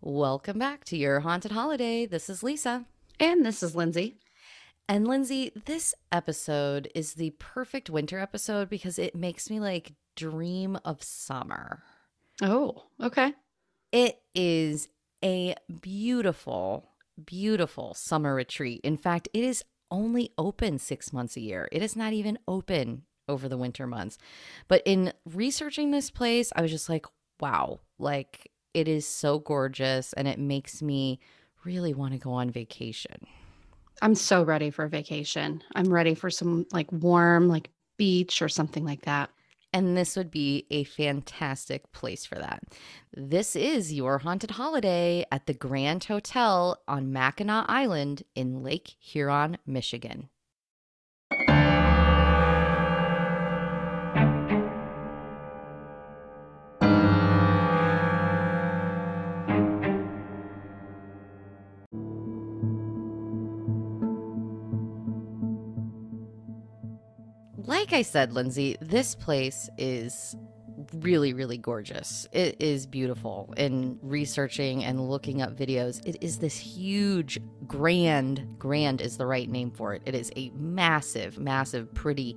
Welcome back to your haunted holiday. This is Lisa. And this is Lindsay. And Lindsay, this episode is the perfect winter episode because it makes me like dream of summer. Oh, okay. It is a beautiful, beautiful summer retreat. In fact, it is only open six months a year. It is not even open over the winter months. But in researching this place, I was just like, wow, like it is so gorgeous and it makes me really want to go on vacation. I'm so ready for a vacation. I'm ready for some like warm, like beach or something like that. And this would be a fantastic place for that. This is your haunted holiday at the Grand Hotel on Mackinac Island in Lake Huron, Michigan. Like I said, Lindsay, this place is really, really gorgeous. It is beautiful. In researching and looking up videos, it is this huge, grand, grand is the right name for it. It is a massive, massive, pretty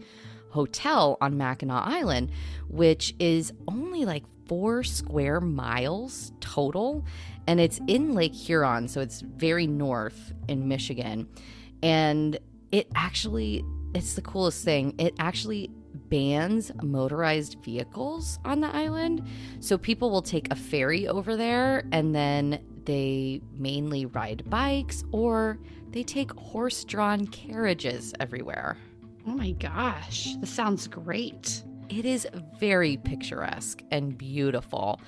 hotel on Mackinac Island, which is only like four square miles total. And it's in Lake Huron, so it's very north in Michigan. And it actually, it's the coolest thing. It actually bans motorized vehicles on the island. So people will take a ferry over there and then they mainly ride bikes or they take horse drawn carriages everywhere. Oh my gosh, this sounds great. It is very picturesque and beautiful.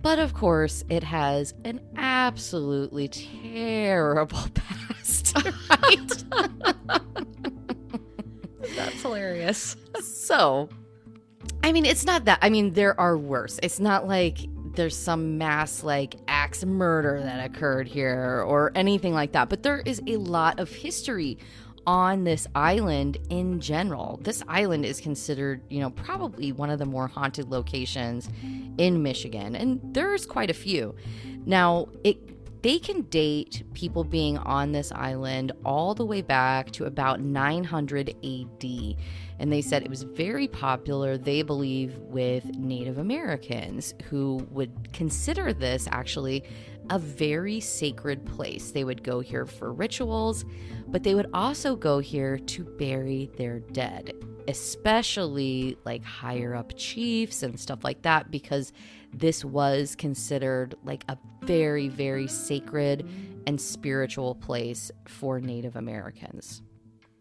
But of course, it has an absolutely terrible past, right? That's hilarious. so, I mean, it's not that. I mean, there are worse. It's not like there's some mass like axe murder that occurred here or anything like that, but there is a lot of history on this island in general. This island is considered, you know, probably one of the more haunted locations in Michigan, and there's quite a few. Now, it they can date people being on this island all the way back to about 900 AD. And they said it was very popular, they believe, with Native Americans who would consider this actually a very sacred place. They would go here for rituals, but they would also go here to bury their dead, especially like higher up chiefs and stuff like that, because this was considered like a very, very sacred and spiritual place for Native Americans.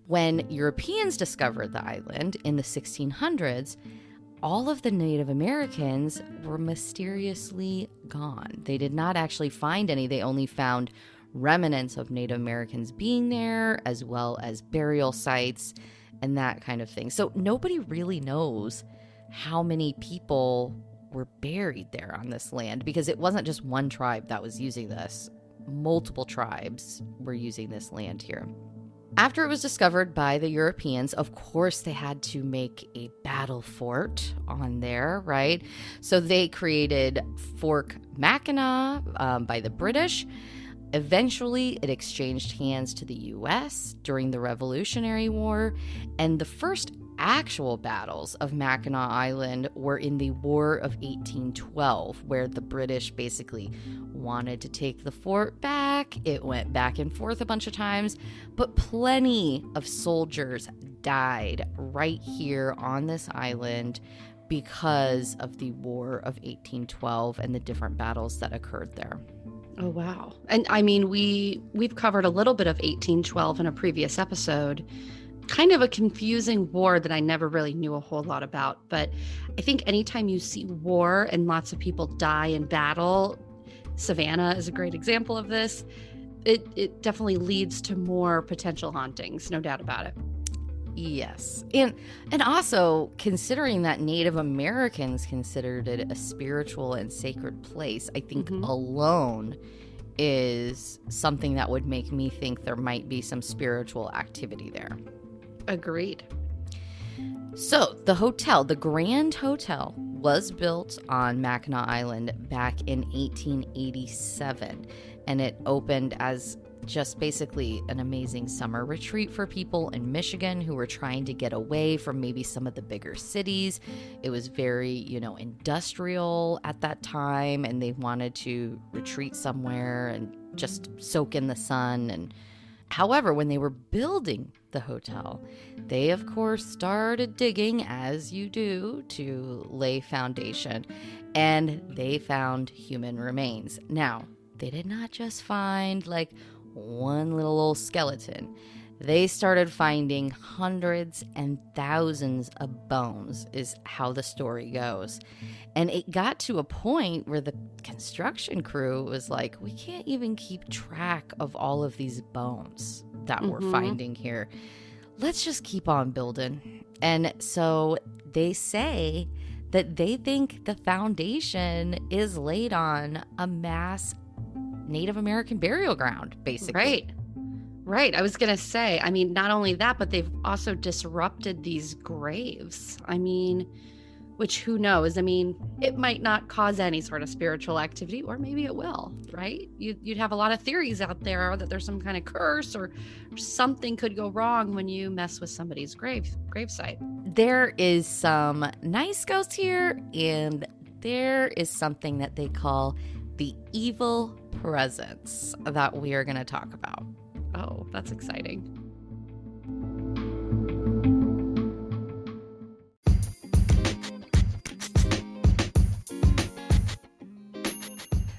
When Europeans discovered the island in the 1600s, all of the Native Americans were mysteriously gone. They did not actually find any, they only found remnants of Native Americans being there, as well as burial sites and that kind of thing. So nobody really knows how many people were buried there on this land because it wasn't just one tribe that was using this, multiple tribes were using this land here. After it was discovered by the Europeans, of course, they had to make a battle fort on there, right? So they created Fort Mackinac um, by the British. Eventually, it exchanged hands to the US during the Revolutionary War, and the first actual battles of Mackinac Island were in the War of 1812, where the British basically wanted to take the fort back. It went back and forth a bunch of times, but plenty of soldiers died right here on this island because of the War of 1812 and the different battles that occurred there. Oh wow. And I mean we we've covered a little bit of 1812 in a previous episode kind of a confusing war that I never really knew a whole lot about. But I think anytime you see war and lots of people die in battle, Savannah is a great example of this. It, it definitely leads to more potential hauntings, no doubt about it. Yes. And and also considering that Native Americans considered it a spiritual and sacred place, I think mm-hmm. alone is something that would make me think there might be some spiritual activity there. Agreed. So, the hotel, the Grand Hotel, was built on Mackinac Island back in 1887 and it opened as just basically an amazing summer retreat for people in Michigan who were trying to get away from maybe some of the bigger cities. It was very, you know, industrial at that time and they wanted to retreat somewhere and just soak in the sun and However, when they were building the hotel, they of course started digging as you do to lay foundation and they found human remains. Now, they did not just find like one little old skeleton. They started finding hundreds and thousands of bones, is how the story goes. And it got to a point where the construction crew was like, we can't even keep track of all of these bones that mm-hmm. we're finding here. Let's just keep on building. And so they say that they think the foundation is laid on a mass Native American burial ground, basically. Right. Right. I was going to say, I mean, not only that, but they've also disrupted these graves. I mean, which who knows? I mean, it might not cause any sort of spiritual activity, or maybe it will, right? You, would have a lot of theories out there that there's some kind of curse or something could go wrong when you mess with somebody's grave gravesite. There is some nice ghosts here, and there is something that they call the evil presence that we are going to talk about. Oh, that's exciting.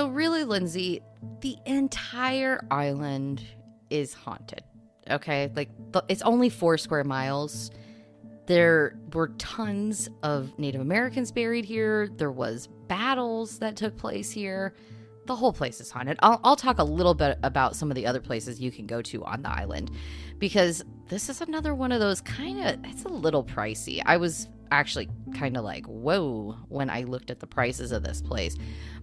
So, really, Lindsay, the entire island is haunted. Okay. Like, it's only four square miles. There were tons of Native Americans buried here. There was battles that took place here. The whole place is haunted. I'll, I'll talk a little bit about some of the other places you can go to on the island because this is another one of those kind of, it's a little pricey. I was actually kind of like, whoa, when I looked at the prices of this place.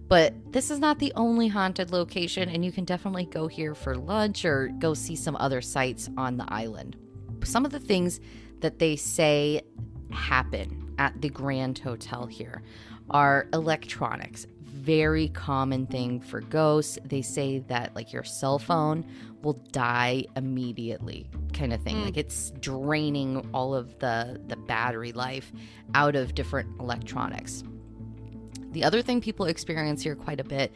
But this is not the only haunted location, and you can definitely go here for lunch or go see some other sites on the island. Some of the things that they say happen at the Grand Hotel here are electronics. Very common thing for ghosts. They say that, like, your cell phone will die immediately, kind of thing. Mm. Like, it's draining all of the, the battery life out of different electronics. The other thing people experience here quite a bit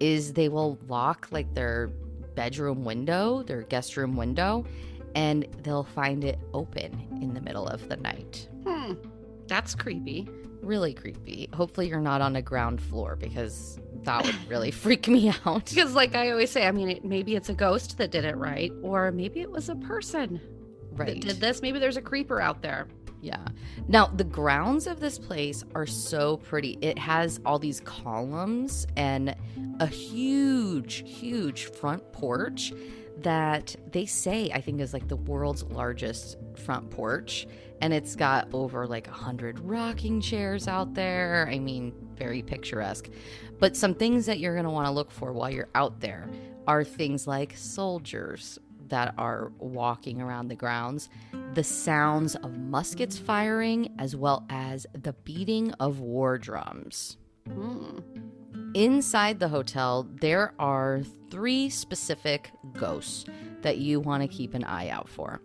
is they will lock like their bedroom window, their guest room window, and they'll find it open in the middle of the night. Hmm. That's creepy. Really creepy. Hopefully, you're not on a ground floor because that would really freak me out. Because, like I always say, I mean, it, maybe it's a ghost that did it right, or maybe it was a person right. that did this. Maybe there's a creeper out there. Yeah. Now, the grounds of this place are so pretty. It has all these columns and a huge, huge front porch that they say, I think, is like the world's largest front porch. And it's got over like a hundred rocking chairs out there. I mean, very picturesque. But some things that you're going to want to look for while you're out there are things like soldiers that are walking around the grounds, the sounds of muskets firing, as well as the beating of war drums. Mm. Inside the hotel, there are three specific ghosts that you want to keep an eye out for.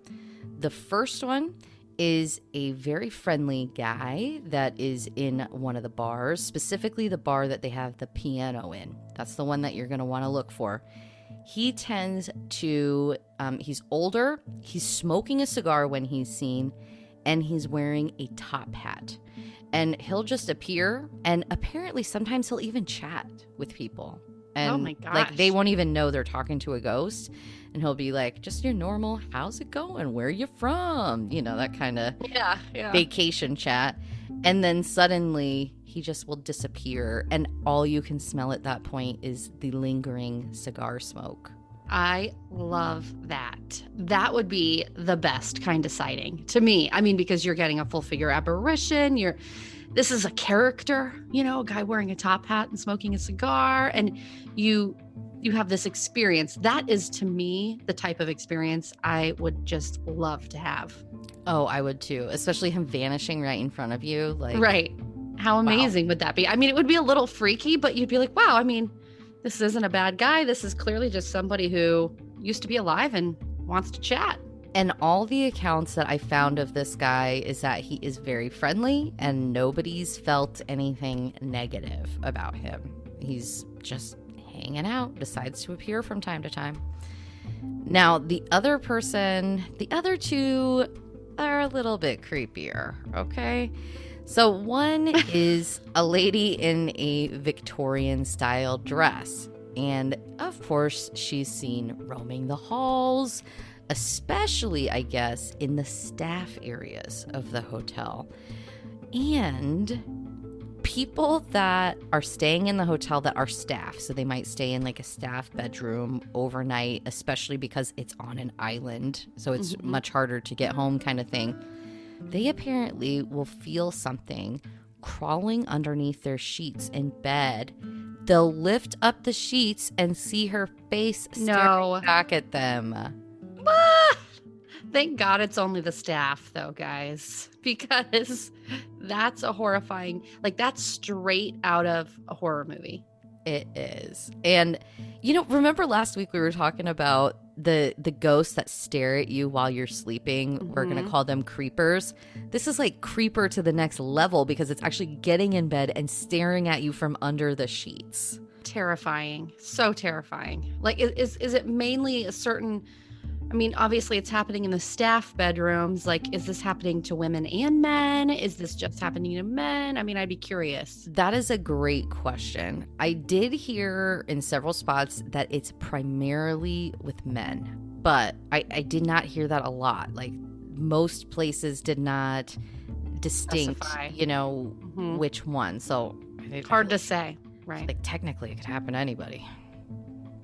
The first one is a very friendly guy that is in one of the bars, specifically the bar that they have the piano in. That's the one that you're going to want to look for. He tends to, um, he's older, he's smoking a cigar when he's seen, and he's wearing a top hat. And he'll just appear, and apparently sometimes he'll even chat with people. Oh and Oh my like they won't even know they're talking to a ghost. And he'll be like, just your normal, how's it going? Where are you from? You know, that kind of Yeah, yeah. vacation chat. And then suddenly he just will disappear. And all you can smell at that point is the lingering cigar smoke. I love that. That would be the best kind of sighting to me. I mean, because you're getting a full figure apparition. You're this is a character, you know, a guy wearing a top hat and smoking a cigar, and you you have this experience. That is to me the type of experience I would just love to have. Oh, I would too, especially him vanishing right in front of you. Like, right. How amazing would that be? I mean, it would be a little freaky, but you'd be like, wow, I mean, this isn't a bad guy. This is clearly just somebody who used to be alive and wants to chat. And all the accounts that I found of this guy is that he is very friendly and nobody's felt anything negative about him. He's just hanging out, decides to appear from time to time. Now, the other person, the other two are a little bit creepier, okay? So, one is a lady in a Victorian style dress. And of course, she's seen roaming the halls, especially, I guess, in the staff areas of the hotel. And people that are staying in the hotel that are staff, so they might stay in like a staff bedroom overnight, especially because it's on an island, so it's Mhm. much harder to get home, kind of thing. They apparently will feel something crawling underneath their sheets in bed. They'll lift up the sheets and see her face staring No. back at them. Ah! Thank God it's only the staff, though, guys, because that's a horrifying, like, that's straight out of a horror movie. It is. And you know, remember last week we were talking about the the ghosts that stare at you while you're sleeping. We're going to mm-hmm. call them creepers. This is like creeper to the next level because it's actually getting in bed and staring at you from under the sheets. Terrifying. So terrifying. Like, is, is it mainly a certain, I mean, obviously it's happening in the staff bedrooms. Like, is this happening to women and men? Is this just happening to men? I mean, I'd be curious. That is a great question. I did hear in several spots that it's primarily with men, but I, I did not hear that a lot. Like most places did not distinct, Specify. you know, Mhm. which one. So Hard to say. Right. like technically it could happen to anybody.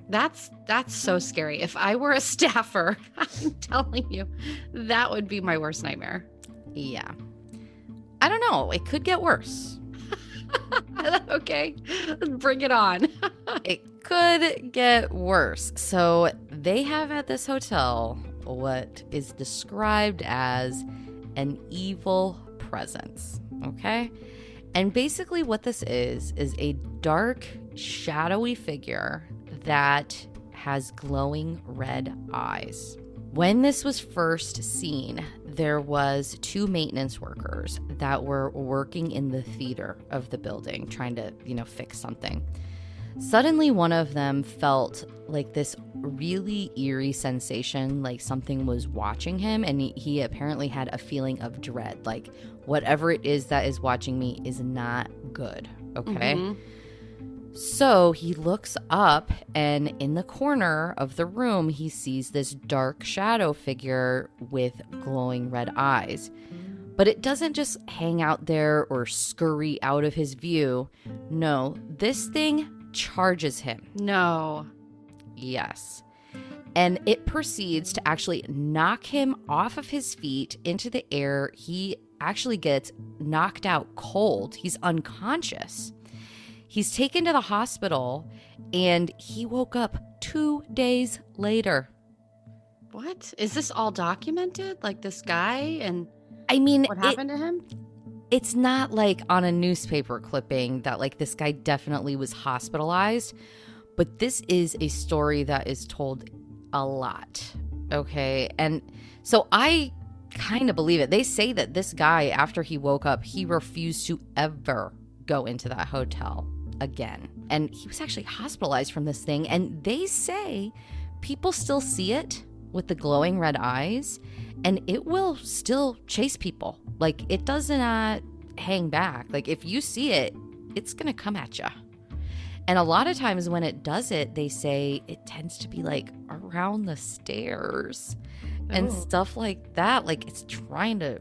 That's that's so scary. If I were a staffer, I'm telling you, that would be my worst nightmare. Yeah. I don't know. It could get worse. okay, bring it on. it could get worse. So they have at this hotel what is described as an evil presence. Okay. And basically, what this is, is a dark, shadowy figure that has glowing red eyes. When this was first seen, there was two maintenance workers that were working in the theater of the building trying to, you know, fix something. Suddenly one of them felt like this really eerie sensation like something was watching him and he, apparently had a feeling of dread like whatever it is that is watching me is not good, okay? Mhm. So he looks up, and in the corner of the room, he sees this dark shadow figure with glowing red eyes. But it doesn't just hang out there or scurry out of his view. No, this thing charges him. No. Yes. And it proceeds to actually knock him off of his feet into the air. He actually gets knocked out cold. He's unconscious. He's taken to the hospital and he woke up two days later. What? Is this all documented? Like this guy and I mean, what it- happened to him? it's not like on a newspaper clipping that like this guy definitely was hospitalized, but this is a story that is told a lot. Okay. And so I kind of believe it. They say that this guy, after he woke up, he refused to ever go into that hotel again. And he was actually hospitalized from this thing. And they say people still see it with the glowing red eyes and it will still chase people. Like it does not hang back. Like if you see it, it's going to come at you. And a lot of times when it does it, they say it tends to be like around the stairs and Oh. stuff like that. Like it's trying to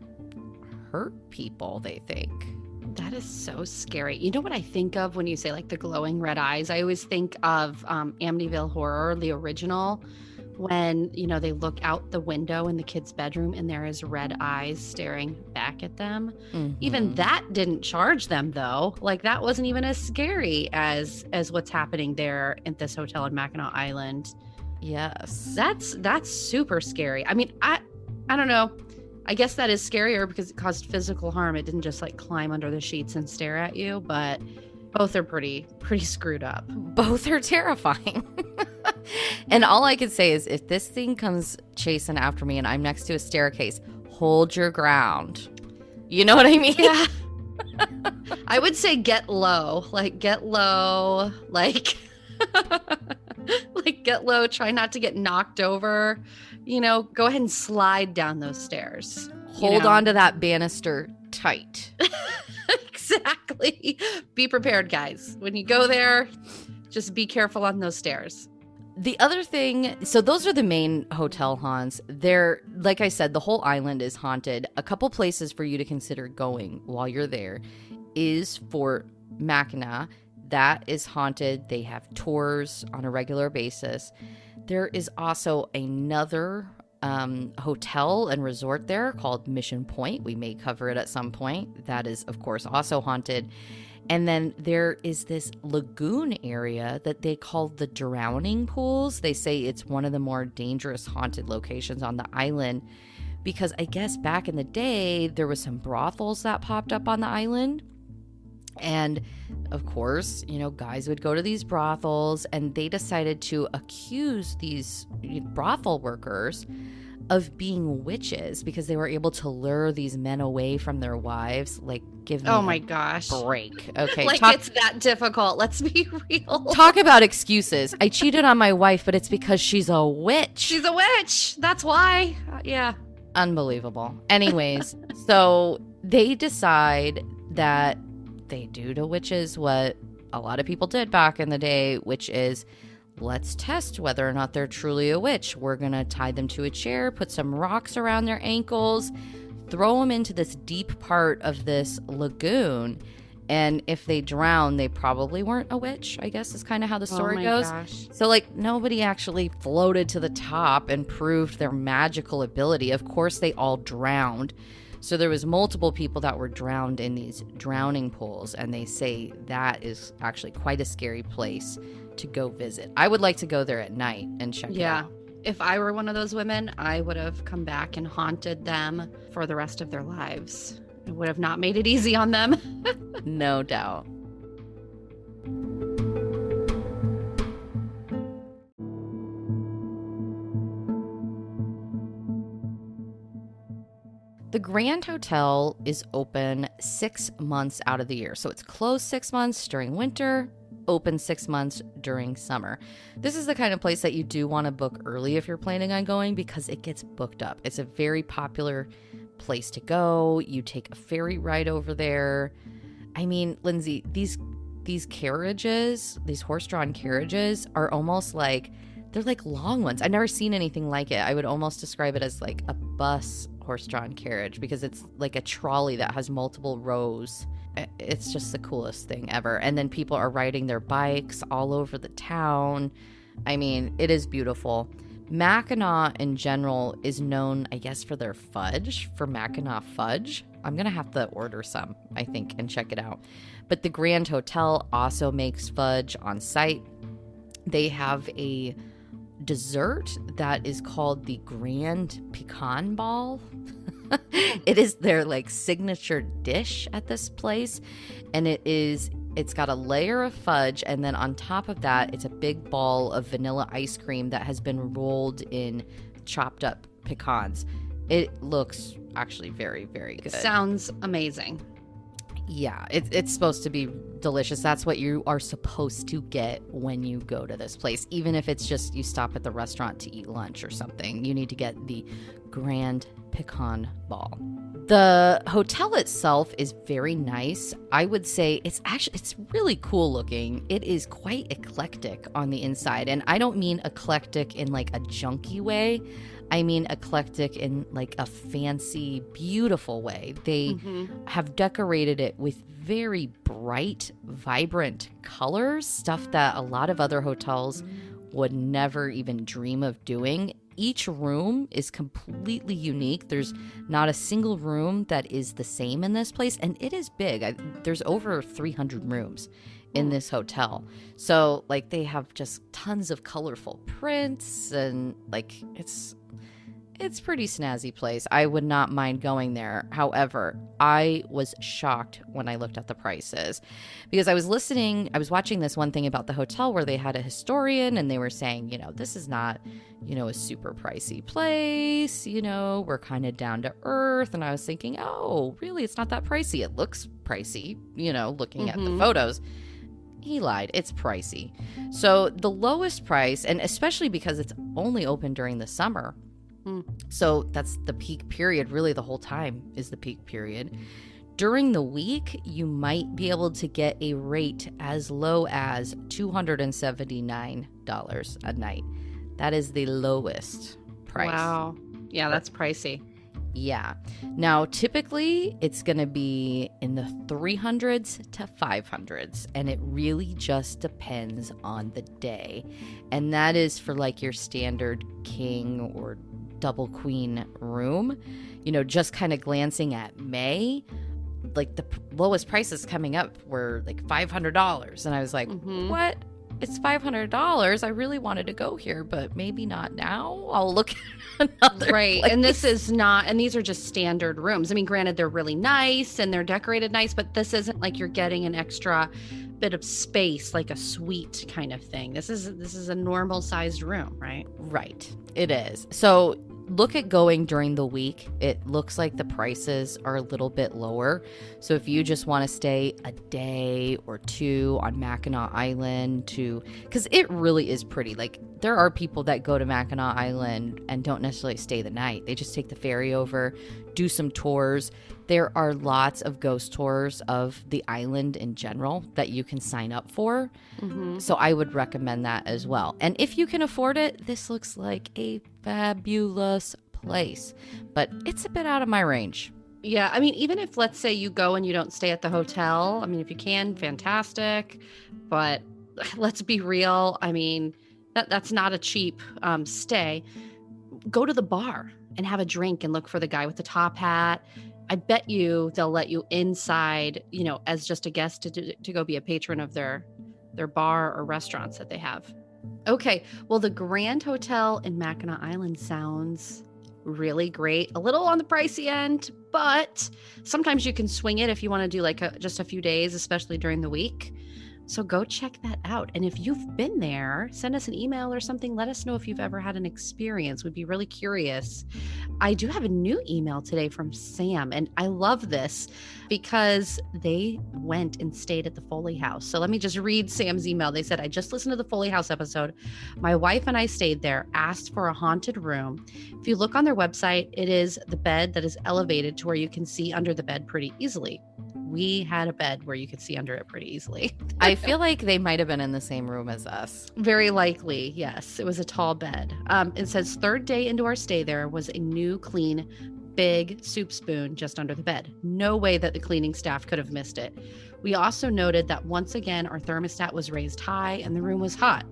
hurt people, they think. That is so scary. You know what I think of when you say like the glowing red eyes? I always think of um, Amityville Horror, the original, when you know they look out the window in the kid's bedroom and there is red eyes staring back at them. Even Mhm. that didn't charge them though. Like that wasn't even as scary as as what's happening there at this hotel in Mackinac Island. Yes. That's that's super scary. I mean, I I don't know. I guess that is scarier because it caused physical harm. It didn't just like climb under the sheets and stare at you, but both are pretty pretty screwed up. both are terrifying. and all I can say is if this thing comes chasing after me and I'm next to a staircase, hold your ground. You know what I mean? Yeah. I would say get low. Like get low, like like get low, try not to get knocked over. You know, go ahead and slide down those stairs. Hold know. on to that banister tight. exactly. Be prepared, guys. When you go there, just be careful on those stairs. The other thing, so those are the main hotel haunts. They're, like I said, the whole island is haunted. A couple places for you to consider going while you're there is Fort Mackinac. That is haunted. They have tours on a regular basis. There is also another um, hotel and resort there called Mission Point. We may cover it at some point. That is, of course, also haunted. And then there is this lagoon area that they call the drowning pools. They say it's one of the more dangerous haunted locations on the island because I guess back in the day there was some brothels that popped up on the island. And of course, you know, guys would go to these brothels and they decided to accuse these brothel workers of being witches because they were able to lure these men away from their wives. Like, give me Oh a my gosh. break. Okay, like talk, it's that difficult. Let's be real. talk about excuses. I cheated on my wife, but it's because she's a witch. She's a witch. That's why. Uh, yeah. Unbelievable. Anyways, so they decide that they do to witches what a lot of people did back in the day, which is let's test whether or not they're truly a witch. We're going to tie them to a chair, put some rocks around their ankles, throw them into this deep part of this lagoon. And if they drown, they probably weren't a witch, I guess is kind of how the oh story oh goes. Gosh. So, like, nobody actually floated to the top and proved their magical ability. Of course, they all drowned. So, there was multiple people that were drowned in these drowning pools, and they say that is actually quite a scary place to go visit. I would like to go there at night and check it Yeah. out. If I were one of those women, I would have come back and haunted them for the rest of their lives. It would have not made it easy on them. No doubt. The Grand Hotel is open six months out of the year. So it's closed six months during winter, open six months during summer. This is the kind of place that you do want to book early if you're planning on going because it gets booked up. It's a very popular place to go. You take a ferry ride over there. I mean, Lindsay, these these carriages, these horse-drawn carriages are almost like they're like long ones. I've never seen anything like it. I would almost describe it as like a bus horse-drawn carriage because it's like a trolley that has multiple rows. It's just the coolest thing ever. And then people are riding their bikes all over the town. I mean, it is beautiful. Mackinac in general is known, I guess, for their fudge, for Mackinac fudge. I'm going to have to order some, I think, and check it out. But the Grand Hotel also makes fudge on site. They have a dessert that is called the Grand Pecan Ball. it is their like signature dish at this place and it is it's got a layer of fudge and then on top of that it's a big ball of vanilla ice cream that has been rolled in chopped up pecans. It looks actually very very good. Sounds amazing. Yeah, it, it's supposed to be delicious. That's what you are supposed to get when you go to this place. Even if it's just you stop at the restaurant to eat lunch or something, you need to get the Grand Pecan Ball. The hotel itself is very nice. I would say it's actually it's really cool looking. It is quite eclectic on the inside, and I don't mean eclectic in like a junky way. I mean eclectic in like a fancy, beautiful way. They mm-hmm. have decorated it with very bright, vibrant colors, stuff that a lot of other hotels would never even dream of doing. Each room is completely unique. There's not a single room that is the same in this place, and it is big. I, there's over 300 rooms in this hotel. So, like, they have just tons of colorful prints, and like, it's it's pretty snazzy place. I would not mind going there. However, I was shocked when I looked at the prices because I was listening, I was watching this one thing about the hotel where they had a historian and they were saying, you know, this is not, you know, a super pricey place, you know, we're kind of down to earth and I was thinking, "Oh, really? It's not that pricey. It looks pricey, you know, looking mm-hmm. at the mm-hmm. photos." he lied. It's pricey. So the lowest price, and especially because it's only open during the summer, Mm. So that's the peak period, really, the whole time is the peak period. During the week, you might be able to get a rate as low as $279 a night. That is the lowest price. Wow. Yeah, that's pricey. Yeah. Now, typically it's going to be in the 300s to 500s, and it really just depends on the day. And that is for like your standard king or double queen room, you know, just kind of glancing at May, like the p- lowest prices coming up were like $500. And I was like, mm-hmm. what? It's $500. I really wanted to go here, but maybe not now. I'll look at another. Right. Place. And this is not, and these are just standard rooms. I mean, granted, they're really nice and they're decorated nice, but this isn't like you're getting an extra bit of space like a suite kind of thing. This is this is a normal sized room, right? Right. It is. So look at going during the week. It looks like the prices are a little bit lower. So if you just want to stay a day or two on Mackinac Island to cuz it really is pretty. Like there are people that go to Mackinac Island and don't necessarily stay the night. They just take the ferry over, do some tours. There are lots of ghost tours of the island in general that you can sign up for. Mm-hmm. So I would recommend that as well. And if you can afford it, this looks like a fabulous place, but it's a bit out of my range. Yeah, I mean, even if let's say you go and you don't stay at the hotel, I mean, if you can, fantastic. But let's be real. I mean, that that's not a cheap um, stay. Go to the bar and have a drink and look for the guy with the top hat. I bet you they'll let you inside, you know, as just a guest to to go be a patron of their their bar or restaurants that they have. Okay, well, the Grand Hotel in Mackinac Island sounds really great. A little on the pricey end, but sometimes you can swing it if you want to do like a, just a few days, especially during the week. So go check that out. And if you've been there, send us an email or something. Let us know if you've ever had an experience. We'd be really curious. I do have a new email today from Sam, and I love this because they went and stayed at the Foley House. So let me just read Sam's email. They said, I just listened to the Foley House episode. My wife and I stayed there, asked for a haunted room. If you look on their website, it is the bed that is elevated to where you can see under the bed pretty easily we had a bed where you could see under it pretty easily. I feel like they might have been in the same room as us. Very likely, yes. It was a tall bed. Um, it says third day into our stay there was a new clean big soup spoon just under the bed. No way that the cleaning staff could have missed it. We also noted that once again, our thermostat was raised high and the room was hot.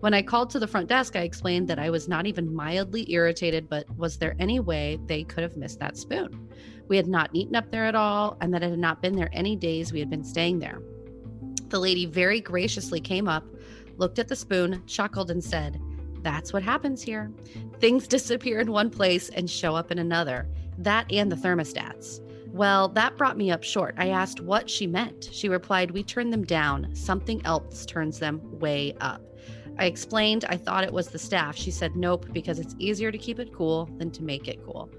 When I called to the front desk, I explained that I was not even mildly irritated, but was there any way they could have missed that spoon? We had not eaten up there at all, and that it had not been there any days we had been staying there. The lady very graciously came up, looked at the spoon, chuckled, and said, That's what happens here. Things disappear in one place and show up in another. That and the thermostats. Well, that brought me up short. I asked what she meant. She replied, We turn them down. Something else turns them way up. I explained I thought it was the staff. She said, Nope, because it's easier to keep it cool than to make it cool.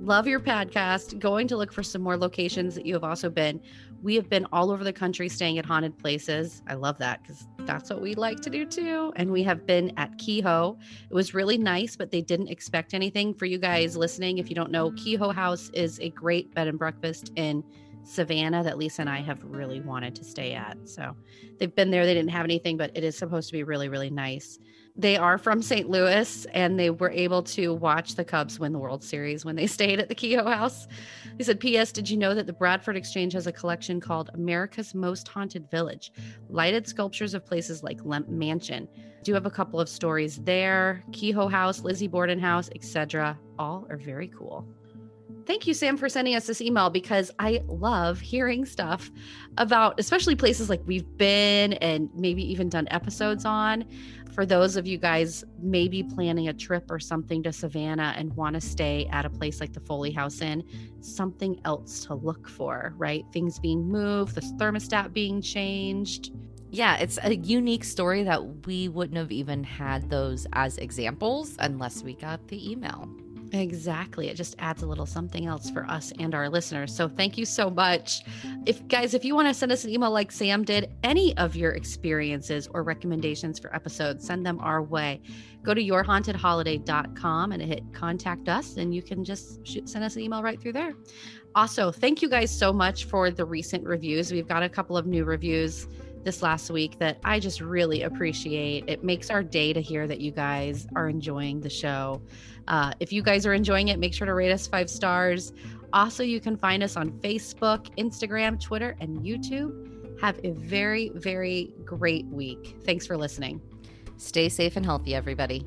Love your podcast. Going to look for some more locations that you have also been. We have been all over the country staying at haunted places. I love that because that's what we like to do too. And we have been at Kehoe. It was really nice, but they didn't expect anything. For you guys listening, if you don't know, Kehoe House is a great bed and breakfast in Savannah that Lisa and I have really wanted to stay at. So they've been there. They didn't have anything, but it is supposed to be really, really nice they are from St. Louis and they were able to watch the Cubs win the World Series when they stayed at the Kehoe House. He said, P.S. Did you know that the Bradford Exchange has a collection called America's Most Haunted Village? Lighted sculptures of places like Lemp Mansion. Do have a couple of stories there. Kehoe House, Lizzie Borden House, etc. All are very cool. Thank you, Sam, for sending us this email because I love hearing stuff about, especially places like we've been and maybe even done episodes on for those of you guys maybe planning a trip or something to Savannah and want to stay at a place like the Foley House Inn, something else to look for, right? Things being moved, the thermostat being changed. Yeah, it's a unique story that we wouldn't have even had those as examples unless we got the email. Exactly. It just adds a little something else for us and our listeners. So thank you so much. If guys, if you want to send us an email like Sam did, any of your experiences or recommendations for episodes, send them our way. Go to yourhauntedholiday.com and hit contact us and you can just shoot, send us an email right through there. Also, thank you guys so much for the recent reviews. We've got a couple of new reviews this last week that I just really appreciate. It makes our day to hear that you guys are enjoying the show. Uh, if you guys are enjoying it, make sure to rate us five stars. Also, you can find us on Facebook, Instagram, Twitter, and YouTube. Have a very, very great week. Thanks for listening. Stay safe and healthy, everybody.